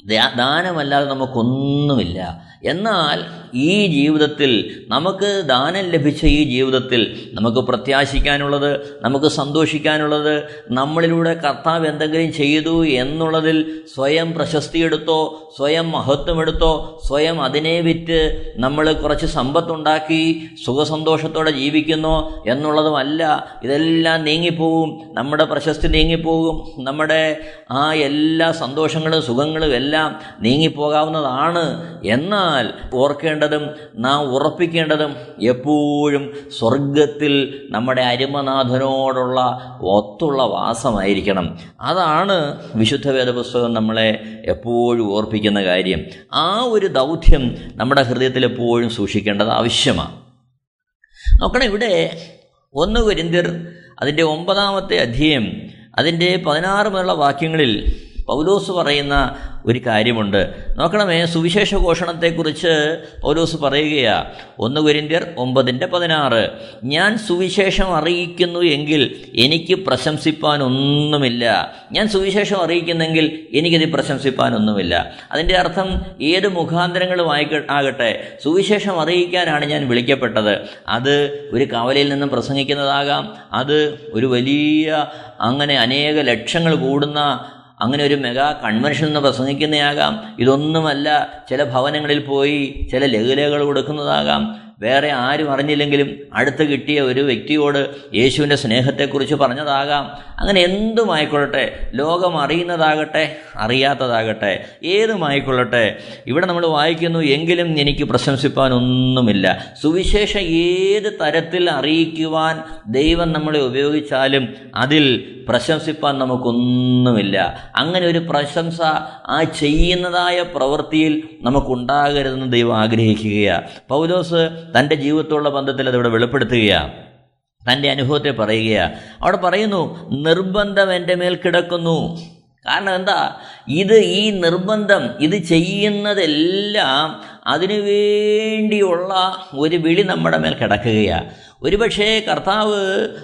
Speaker 2: ദാനമല്ലാതെ നമുക്കൊന്നുമില്ല. എന്നാൽ ഈ ജീവിതത്തിൽ നമുക്ക് ദാനം ലഭിച്ച ഈ ജീവിതത്തിൽ നമുക്ക് പ്രത്യാശിക്കാനുള്ളത് നമുക്ക് സന്തോഷിക്കാനുള്ളത് നമ്മളിലൂടെ കർത്താവ് എന്തെങ്കിലും ചെയ്തു എന്നുള്ളതിൽ സ്വയം പ്രശസ്തിയെടുത്തോ സ്വയം മഹത്വമെടുത്തോ സ്വയം അതിനെ വിറ്റ് നമ്മൾ കുറച്ച് സമ്പത്തുണ്ടാക്കി സുഖസന്തോഷത്തോടെ ജീവിക്കുന്നു എന്നുള്ളതുമല്ല. ഇതെല്ലാം നീങ്ങിപ്പോവും. നമ്മുടെ പ്രശസ്തി നീങ്ങിപ്പോകും നമ്മുടെ ആ എല്ലാ സന്തോഷങ്ങളും സുഖങ്ങളും എല്ലാം നീങ്ങിപ്പോകാവുന്നതാണ്. എന്നാൽ ഓർക്കേണ്ടതും നാം ഉറപ്പിക്കേണ്ടതും എപ്പോഴും സ്വർഗത്തിൽ നമ്മുടെ അരുമനാഥനോടുള്ള ഒത്തുള്ള വാസമായിരിക്കണം. അതാണ് വിശുദ്ധ വേദപുസ്തകം നമ്മളെ എപ്പോഴും ഓർപ്പിക്കുന്ന കാര്യം. ആ ഒരു ദൗത്യം നമ്മുടെ ഹൃദയത്തിൽ എപ്പോഴും സൂക്ഷിക്കേണ്ടത് ആവശ്യമാണ്. നോക്കണം ഇവിടെ ഒന്ന് കുരിന്തിർ അതിന്റെ ഒമ്പതാമത്തെ അധ്യയം അതിന്റെ പതിനാറ് മുതലുള്ള വാക്യങ്ങളിൽ പൗലോസ് പറയുന്ന ഒരു കാര്യമുണ്ട്. നോക്കണമേ സുവിശേഷ ഘോഷണത്തെക്കുറിച്ച് പൗലോസ് പറയുകയാ. ഒന്ന് കുരിന്ത്യർ ഒമ്പതിന്റെ പതിനാറ്. ഞാൻ സുവിശേഷം അറിയിക്കുന്നു എങ്കിൽ എനിക്ക് പ്രശംസിപ്പാനൊന്നുമില്ല. ഞാൻ സുവിശേഷം അറിയിക്കുന്നെങ്കിൽ എനിക്കത് പ്രശംസിപ്പാനൊന്നുമില്ല. അതിന്റെ അർത്ഥം ഏത് മുഖാന്തരങ്ങളും ആകട്ടെ സുവിശേഷം അറിയിക്കാനാണ് ഞാൻ വിളിക്കപ്പെട്ടത്. അത് ഒരു കവലയിൽ നിന്നും പ്രസംഗിക്കുന്നതാകാം. അത് ഒരു വലിയ അങ്ങനെ അനേക ലക്ഷങ്ങൾ കൂടുന്ന അങ്ങനെ ഒരു മെഗാ കൺവെൻഷൻ എന്ന് പ്രസംഗിക്കുന്നതാകാം ഇതൊന്നുമല്ല ചില ഭവനങ്ങളിൽ പോയി ചില ലഘുലേഖകൾ കൊടുക്കുന്നതാകാം. വേറെ ആരും അറിഞ്ഞില്ലെങ്കിലും അടുത്ത് കിട്ടിയ ഒരു വ്യക്തിയോട് യേശുവിന്റെ സ്നേഹത്തെക്കുറിച്ച് പറഞ്ഞതാകാം. അങ്ങനെ എന്തുമായിക്കൊള്ളട്ടെ? ലോകം അറിയുന്നതാകട്ടെ അറിയാത്തതാകട്ടെ ഏതുമായിക്കൊള്ളട്ടെ? ഇവിടെ നമ്മൾ വായിക്കുന്നു എങ്കിലും എനിക്ക് പ്രശംസിപ്പാനൊന്നുമില്ല. സുവിശേഷം ഏത് തരത്തിൽ അറിയിക്കുവാൻ ദൈവം നമ്മളെ ഉപയോഗിച്ചാലും അതിൽ പ്രശംസിപ്പാൻ നമുക്കൊന്നുമില്ല. അങ്ങനെ ഒരു പ്രശംസ ആ ചെയ്യുന്നതായ പ്രവൃത്തിയിൽ നമുക്കുണ്ടാകരുതെന്ന് ദൈവം ആഗ്രഹിക്കുകയാണ് പൗലോസ് തന്റെ ജീവിതത്തോടുള്ള ബന്ധത്തിൽ അതിവിടെ വെളിപ്പെടുത്തുകയാണ് തന്റെ അനുഭവത്തെ പറയുകയാണ് അവിടെ പറയുന്നു നിർബന്ധം എന്റെ മേൽ കിടക്കുന്നു. കാരണം എന്താ? ഇത് ഈ നിർബന്ധം ഇത് ചെയ്യുന്നതെല്ലാം അതിനു വേണ്ടിയുള്ള ഒരു വിളി നമ്മുടെ മേൽ കിടക്കുകയാണ് ഒരുപക്ഷേ കർത്താവ്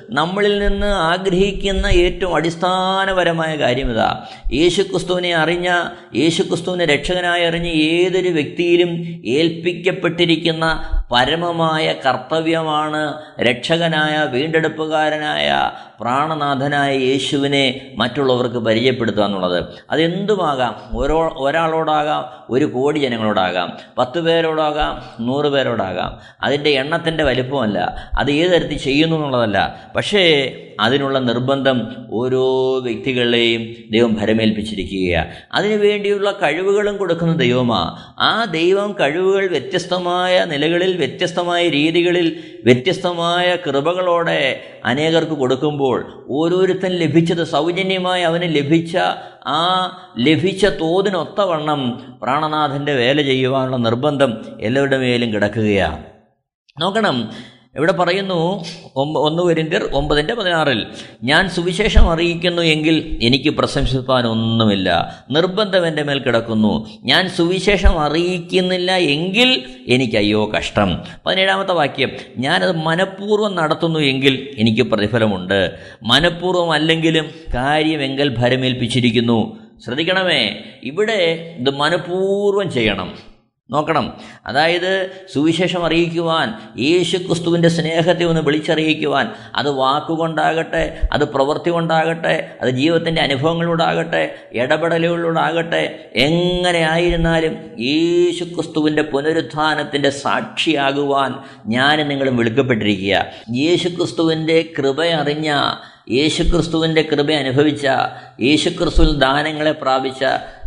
Speaker 2: നമ്മളിൽ നിന്ന് ആഗ്രഹിക്കുന്ന ഏറ്റവും അടിസ്ഥാനപരമായ കാര്യം ഇതാ യേശുക്രിസ്തുവിനെ അറിഞ്ഞ യേശുക്രിസ്തുവിനെ രക്ഷകനായി അറിഞ്ഞ ഏതൊരു വ്യക്തിയിലും ഏൽപ്പിക്കപ്പെട്ടിരിക്കുന്ന പരമമായ കർത്തവ്യമാണ് രക്ഷകനായ വീണ്ടെടുപ്പുകാരനായ പ്രാണനാഥനായ യേശുവിനെ മറ്റുള്ളവർക്ക് പരിചയപ്പെടുത്തുക എന്നുള്ളത്. അതെന്തുമാകാം? ഓരോ ഒരാളോടാകാം ഒരു കോടി ജനങ്ങളോടാകാം പത്ത് പേരോടാകാം നൂറ് പേരോടാകാം. അതിന്റെ എണ്ണത്തിന്റെ വലിപ്പമല്ല. അത് ഏത് തരത്തിൽ ചെയ്യുന്നു എന്നുള്ളതല്ല. പക്ഷേ അതിനുള്ള നിർബന്ധം ഓരോ വ്യക്തികളെയും ദൈവം ഭരമേൽപ്പിച്ചിരിക്കുകയാണ് അതിനു വേണ്ടിയുള്ള കഴിവുകളും കൊടുക്കുന്ന ദൈവമാണ് ആ ദൈവം കഴിവുകൾ വ്യത്യസ്തമായ നിലകളിൽ വ്യത്യസ്തമായ രീതികളിൽ വ്യത്യസ്തമായ കൃപകളോടെ അനേകർക്ക് കൊടുക്കുമ്പോൾ ഓരോരുത്തൻ ലഭിച്ചത് സൗജന്യമായി അവന് ലഭിച്ച ആ ലഭിച്ച തോതിനൊത്തവണ്ണം പ്രാണനാഥന്റെ വേല ചെയ്യുവാനുള്ള നിർബന്ധം എല്ലാവരുടെ മേലും കിടക്കുകയാണ്. നോക്കണം ഇവിടെ പറയുന്നു? ഒന്ന് വരിന്റർ ഒമ്പതിന്റെ പതിനാറിൽ ഞാൻ സുവിശേഷം അറിയിക്കുന്നു എങ്കിൽ എനിക്ക് പ്രശംസിപ്പാനൊന്നുമില്ല. നിർബന്ധം എന്റെ മേൽ കിടക്കുന്നു. ഞാൻ സുവിശേഷം അറിയിക്കുന്നില്ല എങ്കിൽ എനിക്ക് അയ്യോ കഷ്ടം. പതിനേഴാമത്തെ വാക്യം ഞാനത് മനഃപൂർവം നടത്തുന്നു എങ്കിൽ എനിക്ക് പ്രതിഫലമുണ്ട്. മനഃപൂർവം അല്ലെങ്കിലും കാര്യം എങ്കൽ ഭരമേൽപ്പിച്ചിരിക്കുന്നു. ശ്രദ്ധിക്കണമേ ഇവിടെ ഇത് മനഃപൂർവം ചെയ്യണം. നോക്കണം. അതായത് സുവിശേഷം അറിയിക്കുവാൻ യേശു ക്രിസ്തുവിന്റെ സ്നേഹത്തെ ഒന്ന് വിളിച്ചറിയിക്കുവാൻ അത് വാക്കുകൊണ്ടാകട്ടെ അത് പ്രവൃത്തി കൊണ്ടാകട്ടെ അത് ജീവിതത്തിന്റെ അനുഭവങ്ങളിലൂടാകട്ടെ ഇടപെടലുകളിലൂടാകട്ടെ എങ്ങനെ ആയിരുന്നാലും യേശു ക്രിസ്തുവിന്റെ പുനരുത്ഥാനത്തിന്റെ സാക്ഷിയാകുവാൻ ഞാൻ നിങ്ങളും വിളിക്കപ്പെട്ടിരിക്കുക. യേശു ക്രിസ്തുവിന്റെ കൃപയറിഞ്ഞ യേശുക്രിസ്തുവിന്റെ കൃപ അനുഭവിച്ച യേശുക്രിസ്തുവിൽ ദാനങ്ങളെ പ്രാപിച്ച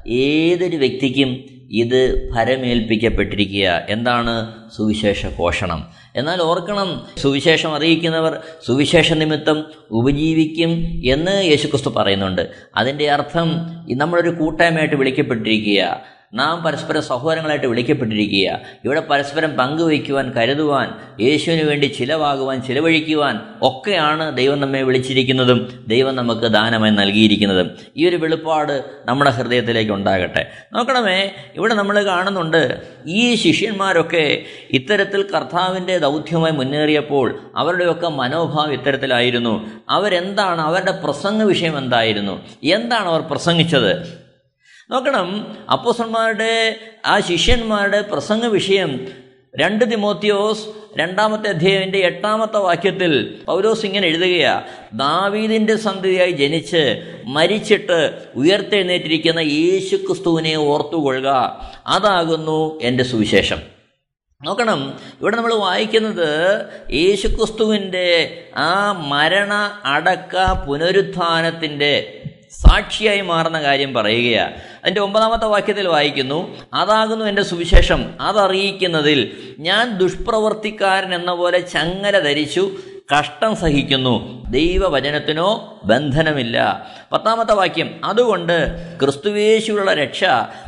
Speaker 2: ഏതൊരു വ്യക്തിക്കും ഇത് ഫരമേൽപ്പിക്കപ്പെട്ടിരിക്കുക എന്താണ് സുവിശേഷ പോഷണം? എന്നാൽ ഓർക്കണം സുവിശേഷം അറിയിക്കുന്നവർ സുവിശേഷ നിമിത്തം ഉപജീവിക്കും എന്ന് യേശുക്രിസ്തു പറയുന്നുണ്ട്. അതിന്റെ അർത്ഥം നമ്മളൊരു കൂട്ടായ്മയായിട്ട് വിളിക്കപ്പെട്ടിരിക്കുക. നാം പരസ്പര സഹോദരങ്ങളായിട്ട് വിളിക്കപ്പെട്ടിരിക്കുക ഇവിടെ പരസ്പരം പങ്കുവയ്ക്കുവാൻ കരുതുവാൻ യേശുവിന് വേണ്ടി ചിലവാകുവാൻ ചിലവഴിക്കുവാൻ ഒക്കെയാണ് ദൈവം നമ്മെ വിളിച്ചിരിക്കുന്നതും ദൈവം നമുക്ക് ദാനമായി നൽകിയിരിക്കുന്നതും. ഈ ഒരു വെളിപ്പാട് നമ്മുടെ ഹൃദയത്തിലേക്ക് ഉണ്ടാകട്ടെ. നോക്കണമേ ഇവിടെ നമ്മൾ കാണുന്നുണ്ട് ഈ ശിഷ്യന്മാരൊക്കെ ഇത്തരത്തിൽ കർത്താവിന്റെ ദൗത്യമായി മുന്നേറിയപ്പോൾ അവരുടെയൊക്കെ മനോഭാവം ഇത്തരത്തിലായിരുന്നു. അവരെന്താണ് അവരുടെ പ്രസംഗ വിഷയം എന്തായിരുന്നു? എന്താണ് അവർ പ്രസംഗിച്ചത്? നോക്കണം. അപ്പോസന്മാരുടെ ആ ശിഷ്യന്മാരുടെ പ്രസംഗ വിഷയം രണ്ട് തിമോത്തിയോസ് രണ്ടാമത്തെ അധ്യായന്റെ എട്ടാമത്തെ വാക്യത്തിൽ പൗലോസ് ഇങ്ങനെ എഴുതുകയാണ് ദാവീദിന്റെ സന്ധിയായി ജനിച്ച് മരിച്ചിട്ട് ഉയർത്തെഴുന്നേറ്റിരിക്കുന്ന യേശു ക്രിസ്തുവിനെ ഓർത്തുകൊള്ളുക. അതാകുന്നു എന്റെ സുവിശേഷം. നോക്കണം. ഇവിടെ നമ്മൾ വായിക്കുന്നത് യേശുക്രിസ്തുവിന്റെ ആ മരണ അടക്ക പുനരുത്ഥാനത്തിന്റെ സാക്ഷിയായി മാറുന്ന കാര്യം പറയുകയാണ് അതിന്റെ ഒമ്പതാമത്തെ വാക്യത്തിൽ വായിക്കുന്നു അതാകുന്നു എന്റെ സുവിശേഷം അതറിയിക്കുന്നതിൽ ഞാൻ ദുഷ്പ്രവർത്തിക്കാരൻ എന്ന പോലെ ചങ്ങല ധരിച്ചു കഷ്ടം സഹിക്കുന്നു. ദൈവവചനത്തിനോ ബന്ധനമില്ല. പത്താമത്തെ വാക്യം അതുകൊണ്ട് ക്രിസ്തുവേശുള്ള രക്ഷ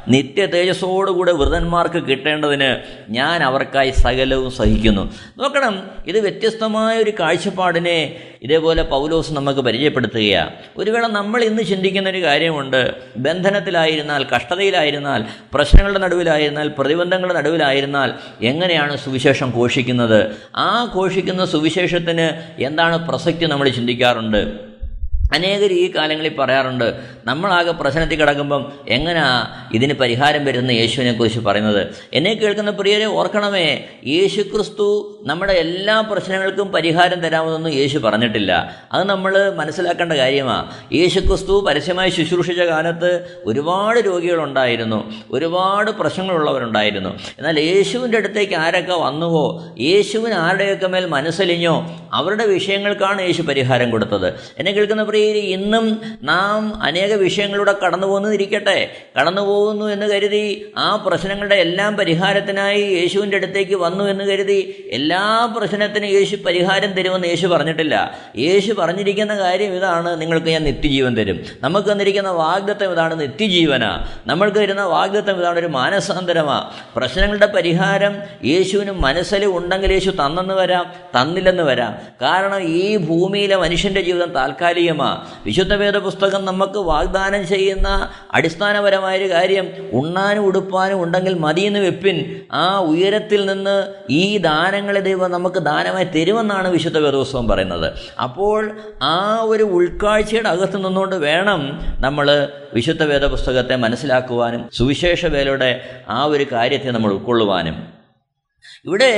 Speaker 2: നിത്യ തേജസ്സോടുകൂടെ വൃതന്മാർക്ക് കിട്ടേണ്ടതിന് ഞാൻ അവർക്കായി സകലവും സഹിക്കുന്നു. നോക്കണം ഇത് വ്യത്യസ്തമായ ഒരു കാഴ്ചപ്പാടിനെ ഇതേപോലെ പൗലോസ് നമുക്ക് പരിചയപ്പെടുത്തുകയാണ് ഒരു വേള നമ്മൾ ഇന്ന് ചിന്തിക്കുന്ന ഒരു കാര്യമുണ്ട്. ബന്ധനത്തിലായിരുന്നാൽ കഷ്ടതയിലായിരുന്നാൽ പ്രശ്നങ്ങളുടെ നടുവിലായിരുന്നാൽ പ്രതിബന്ധങ്ങളുടെ നടുവിലായിരുന്നാൽ എങ്ങനെയാണ് സുവിശേഷം ഘോഷിക്കുന്നത്? ആ ഘോഷിക്കുന്ന സുവിശേഷത്തിന് എന്താണ് പ്രസക്തി നമ്മൾ ചിന്തിക്കാറുണ്ട്. അനേകർ ഈ കാലങ്ങളിൽ പറയാറുണ്ട് നമ്മളാകെ പ്രശ്നത്തിൽ കിടക്കുമ്പം എങ്ങനാ ഇതിന് പരിഹാരം വരുന്ന യേശുവിനെക്കുറിച്ച് പറയുന്നത്? എന്നെ കേൾക്കുന്ന പ്രിയരെ ഓർക്കണമേ യേശു ക്രിസ്തു നമ്മുടെ എല്ലാ പ്രശ്നങ്ങൾക്കും പരിഹാരം തരാമെന്നൊന്നും യേശു പറഞ്ഞിട്ടില്ല. അത് നമ്മൾ മനസ്സിലാക്കേണ്ട കാര്യമാണ് യേശു ക്രിസ്തു പരസ്യമായി ശുശ്രൂഷിച്ച കാലത്ത് ഒരുപാട് രോഗികളുണ്ടായിരുന്നു ഒരുപാട് പ്രശ്നങ്ങളുള്ളവരുണ്ടായിരുന്നു. എന്നാൽ യേശുവിന്റെ അടുത്തേക്ക് ആരൊക്കെ വന്നുവോ യേശുവിന് ആരുടെയൊക്കെ മേൽ മനസ്സലിഞ്ഞോ അവരുടെ വിഷയങ്ങൾക്കാണ് യേശു പരിഹാരം കൊടുത്തത്. എന്നെ കേൾക്കുന്ന പ്രിയരി ഇന്നും നാം അനേക വിഷയങ്ങളിലൂടെ കടന്നു പോകുന്നതിരിക്കട്ടെ കടന്നു പോകുന്നു എന്ന് കരുതി ആ പ്രശ്നങ്ങളുടെ എല്ലാം പരിഹാരത്തിനായി യേശുവിന്റെ അടുത്തേക്ക് വന്നു എന്ന് കരുതി എല്ലാ പ്രശ്നത്തിനും യേശു പരിഹാരം തരുമെന്ന് യേശു പറഞ്ഞിട്ടില്ല. യേശു പറഞ്ഞിരിക്കുന്ന കാര്യം ഇതാണ് നിങ്ങൾക്ക് ഞാൻ നിത്യജീവൻ തരും. നമുക്ക് തന്നിരിക്കുന്ന വാഗ്ദത്വം ഇതാണ് നിത്യജീവന. നമ്മൾക്ക് തരുന്ന വാഗ്ദത്വം ഇതാണ് ഒരു മാനസാന്തരമാ. പ്രശ്നങ്ങളുടെ പരിഹാരം യേശുവിന് മനസ്സിൽ ഉണ്ടെങ്കിൽ യേശു തന്നെന്ന് വരാം തന്നില്ലെന്ന് വരാം. കാരണം ഈ ഭൂമിയിലെ മനുഷ്യന്റെ ജീവിതം താൽക്കാലികമാണ് വിശുദ്ധ വേദ പുസ്തകം നമുക്ക് വാഗ്ദാനം ചെയ്യുന്ന അടിസ്ഥാനപരമായൊരു കാര്യം ഉണ്ണാനും ഉടുപ്പാനും ഉണ്ടെങ്കിൽ മതിയെന്ന് വെപ്പിൻ ആ ഉയരത്തിൽ നിന്ന് ഈ ദാനങ്ങളെ ദൈവം നമുക്ക് ദാനമായി തരുമെന്നാണ് വിശുദ്ധ വേദോത്സവം പറയുന്നത്. അപ്പോൾ ആ ഒരു ഉൾക്കാഴ്ചയുടെ അകത്ത് നിന്നുകൊണ്ട് വേണം നമ്മൾ വിശുദ്ധ വേദ പുസ്തകത്തെ മനസ്സിലാക്കുവാനും സുവിശേഷ വേലയുടെ ആ ഒരു കാര്യത്തെ നമ്മൾ ഉൾക്കൊള്ളുവാനും. ഇവിടെ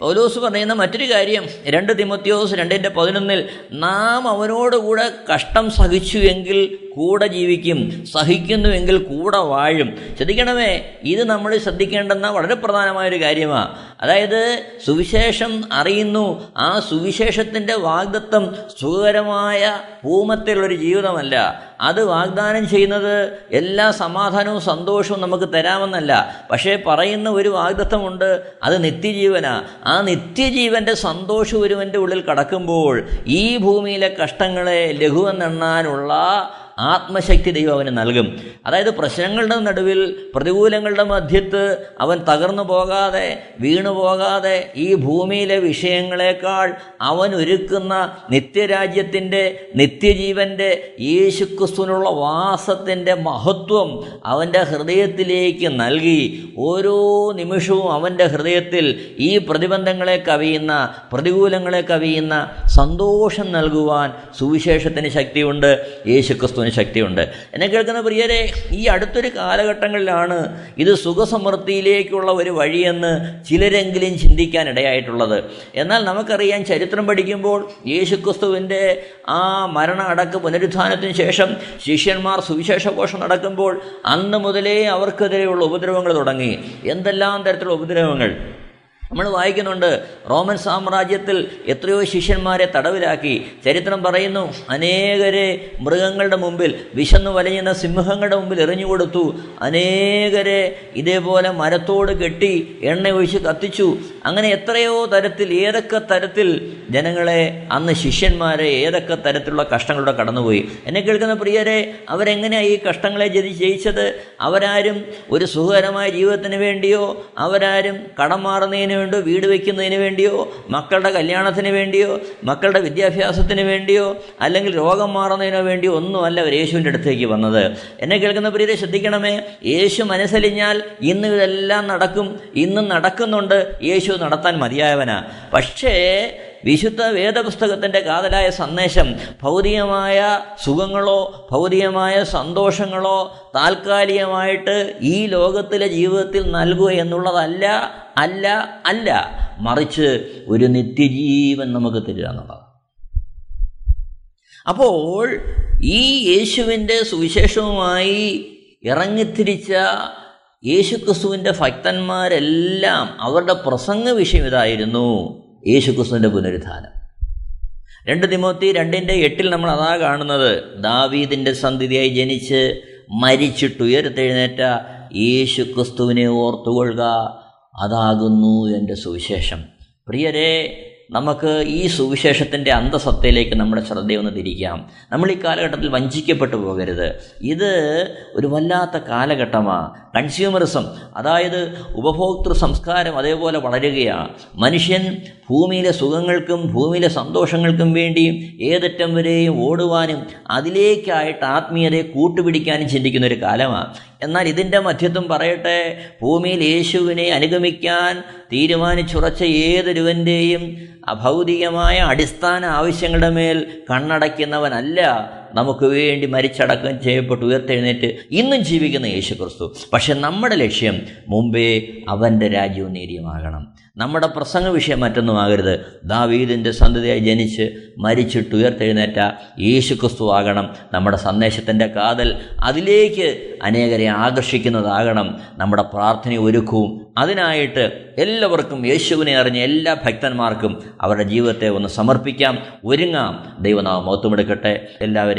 Speaker 2: പൗലോസ് പറയുന്ന മറ്റൊരു കാര്യം രണ്ട് തിമത്യോസ് രണ്ടിന്റെ പതിനൊന്നിൽ നാം അവനോടുകൂടെ കഷ്ടം സഹിച്ചു എങ്കിൽ കൂടെ ജീവിക്കും സഹിക്കുന്നുവെങ്കിൽ കൂടെ വാഴും. ശ്രദ്ധിക്കണമേ ഇത് നമ്മൾ ശ്രദ്ധിക്കേണ്ടെന്ന വളരെ പ്രധാനമായൊരു കാര്യമാണ് അതായത് സുവിശേഷം അറിയുന്നു. ആ സുവിശേഷത്തിന്റെ വാഗ്ദത്വം സുഖകരമായ ഭൂമത്തിലുള്ളൊരു ജീവിതമല്ല. അത് വാഗ്ദാനം ചെയ്യുന്നത് എല്ലാ സമാധാനവും സന്തോഷവും നമുക്ക് തരാമെന്നല്ല. പക്ഷേ പറയുന്ന ഒരു വാഗ്ദത്വമുണ്ട് അത് നിത്യജീവനാ. ആ നിത്യജീവന്റെ സന്തോഷം ഒരുവന്റെ ഉള്ളിൽ കടക്കുമ്പോൾ ഈ ഭൂമിയിലെ കഷ്ടങ്ങളെ ലഘുവെന്നെണ്ണാനുള്ള ആത്മശക്തി ദൈവം അവന് നൽകും. അതായത് പ്രശ്നങ്ങളുടെ നടുവിൽ പ്രതികൂലങ്ങളുടെ മധ്യത്ത് അവൻ തകർന്നു പോകാതെ വീണു പോകാതെ ഈ ഭൂമിയിലെ വിഷയങ്ങളെക്കാൾ അവൻ ഒരുക്കുന്ന നിത്യരാജ്യത്തിന്റെ നിത്യജീവന്റെ യേശുക്രിസ്തുവിനുള്ള വാസത്തിന്റെ മഹത്വം അവന്റെ ഹൃദയത്തിലേക്ക് നൽകി. ഓരോ നിമിഷവും അവന്റെ ഹൃദയത്തിൽ ഈ പ്രതിബന്ധങ്ങളെ കവിയുന്ന പ്രതികൂലങ്ങളെ കവിയുന്ന സന്തോഷം നൽകുവാൻ സുവിശേഷത്തിന് ശക്തിയുണ്ട്. യേശുക്രിസ്തുവിന് ശക്തിയുണ്ട്. എന്നെ കേൾക്കുന്ന പ്രിയരെ ഈ അടുത്തൊരു കാലഘട്ടങ്ങളിലാണ് ഇത് സുഖസമൃദ്ധിയിലേക്കുള്ള ഒരു വഴിയെന്ന് ചിലരെങ്കിലും ചിന്തിക്കാൻ ഇടയായിട്ടുള്ളത് എന്നാൽ നമുക്കറിയാം ചരിത്രം പഠിക്കുമ്പോൾ യേശുക്രിസ്തുവിന്റെ ആ മരണ അടക്ക് പുനരുത്ഥാനത്തിന് ശേഷം ശിഷ്യന്മാർ സുവിശേഷഘോഷം നടക്കുമ്പോൾ അന്ന് മുതലേ അവർക്കെതിരെയുള്ള ഉപദ്രവങ്ങൾ തുടങ്ങി. എന്തെല്ലാം തരത്തിലുള്ള ഉപദ്രവങ്ങൾ? നമ്മൾ വായിക്കുന്നുണ്ട് റോമൻ സാമ്രാജ്യത്തിൽ എത്രയോ ശിഷ്യന്മാരെ തടവിലാക്കി. ചരിത്രം പറയുന്നു അനേകരെ മൃഗങ്ങളുടെ മുമ്പിൽ വിശന്നു വലയുന്ന സിംഹങ്ങളുടെ മുമ്പിൽ എറിഞ്ഞുകൊടുത്തു അനേകരെ ഇതേപോലെ മരത്തോട് കെട്ടി എണ്ണ ഒഴിച്ച് കത്തിച്ചു. അങ്ങനെ എത്രയോ തരത്തിൽ ഏതൊക്കെ തരത്തിൽ ജനങ്ങളെ അന്ന് ശിഷ്യന്മാരെ ഏതൊക്കെ തരത്തിലുള്ള കഷ്ടങ്ങളുടെ കടന്നുപോയി. എന്നെ കേൾക്കുന്ന പ്രിയരെ അവരെങ്ങനെയാണ് ഈ കഷ്ടങ്ങളെ ജതി ജയിച്ചത്? അവരാരും ഒരു സുഖകരമായ ജീവിതത്തിന് വേണ്ടിയോ അവരാരും കടം മാറുന്നതിന് വേണ്ടിയോ വീട് വയ്ക്കുന്നതിന് വേണ്ടിയോ? മക്കളുടെ കല്യാണത്തിന് വേണ്ടിയോ? മക്കളുടെ വിദ്യാഭ്യാസത്തിന് വേണ്ടിയോ? അല്ലെങ്കിൽ രോഗം മാറുന്നതിനോ വേണ്ടിയോ? ഒന്നുമല്ല അവർ യേശുവിന്റെ അടുത്തേക്ക് വന്നത്. എന്നെ കേൾക്കുന്ന പ്രീതി ശ്രദ്ധിക്കണമേ. യേശു മനസ്സലിഞ്ഞാൽ ഇന്ന് ഇതെല്ലാം നടക്കും. ഇന്നും നടക്കുന്നുണ്ട്. യേശു നടത്താൻ മതിയായവനാ. പക്ഷേ വിശുദ്ധ വേദപുസ്തകത്തിന്റെ കാതലായ സന്ദേശം ഭൗതികമായ സുഖങ്ങളോ ഭൗതികമായ സന്തോഷങ്ങളോ താൽക്കാലികമായിട്ട് ഈ ലോകത്തിലെ ജീവിതത്തിൽ നൽകുക എന്നുള്ളതല്ല അല്ല അല്ല. മറിച്ച് ഒരു നിത്യജീവൻ നമുക്ക് തരിക എന്നുള്ളത് അപ്പോൾ ഈ യേശുവിന്റെ സുവിശേഷവുമായി ഇറങ്ങിത്തിരിച്ച യേശുക്രിസ്തുവിന്റെ ഭക്തന്മാരെല്ലാം അവരുടെ പ്രസംഗ വിഷയം ഇതായിരുന്നു. യേശുക്രിസ്തുവിന്റെ പുനരുദ്ധാനം രണ്ട് തിമോത്തി രണ്ടിന്റെ എട്ടിൽ നമ്മൾ അതാ കാണുന്നത്. ദാവീദിന്റെ സന്ധിതിയായി ജനിച്ച് മരിച്ചിട്ടുയർത്തെഴുന്നേറ്റ യേശു ക്രിസ്തുവിനെ ഓർത്തുകൊള്ളുക. അതാകുന്നു എന്റെ സുവിശേഷം. പ്രിയരെ നമുക്ക് ഈ സുവിശേഷത്തിന്റെ അന്തസത്തയിലേക്ക് നമ്മുടെ ശ്രദ്ധയൊന്ന് തിരിക്കാം. നമ്മൾ ഈ കാലഘട്ടത്തിൽ വഞ്ചിക്കപ്പെട്ടു പോകരുത്. ഇത് ഒരു വല്ലാത്ത കാലഘട്ടമാണ് കൺസ്യൂമറിസം അതായത് ഉപഭോക്തൃ സംസ്കാരം അതേപോലെ വളരുകയാണ് മനുഷ്യൻ ഭൂമിയിലെ സുഖങ്ങൾക്കും ഭൂമിയിലെ സന്തോഷങ്ങൾക്കും വേണ്ടി ഏതറ്റം വരെയും ഓടുവാനും അതിലേക്കായിട്ട് ആത്മീയതയെ കൂട്ടുപിടിക്കാനും ചിന്തിക്കുന്ന ഒരു കാലമാണ് എന്നാൽ ഇതിന്റെ മധ്യത്വം പറയട്ടെ ഭൂമിയിൽ യേശുവിനെ അനുഗമിക്കാൻ തീരുമാനിച്ചുറച്ച ഏതൊരുവന്റെയും അഭൗതികമായ അടിസ്ഥാന ആവശ്യങ്ങളുടെ മേൽ കണ്ണടയ്ക്കുന്നവനല്ല നമുക്ക് വേണ്ടി മരിച്ചടക്കം ചെയ്യപ്പെട്ട് ഉയർത്തെഴുന്നേറ്റ് ഇന്നും ജീവിക്കുന്ന യേശു ക്രിസ്തു പക്ഷെ നമ്മുടെ ലക്ഷ്യം മുമ്പേ അവന്റെ രാജ്യവും നേരിയമാകണം നമ്മുടെ പ്രസംഗ വിഷയം മറ്റൊന്നുമാകരുത് ദാവീദിന്റെ സന്തതിയായി ജനിച്ച് മരിച്ചിട്ട് ഉയർത്തെഴുന്നേറ്റ യേശു ക്രിസ്തു ആകണം. നമ്മുടെ സന്ദേശത്തിന്റെ കാതൽ അതിലേക്ക് അനേകരെ ആകർഷിക്കുന്നതാകണം. നമ്മുടെ പ്രാർത്ഥന ഒരുക്കവും അതിനായിട്ട് എല്ലാവർക്കും യേശുവിനെ അറിഞ്ഞ എല്ലാ ഭക്തന്മാർക്കും അവരുടെ ജീവിതത്തെ ഒന്ന് സമർപ്പിക്കാം. ഒരുങ്ങാം. ദൈവനാമം മൊത്തമെടുക്കട്ടെ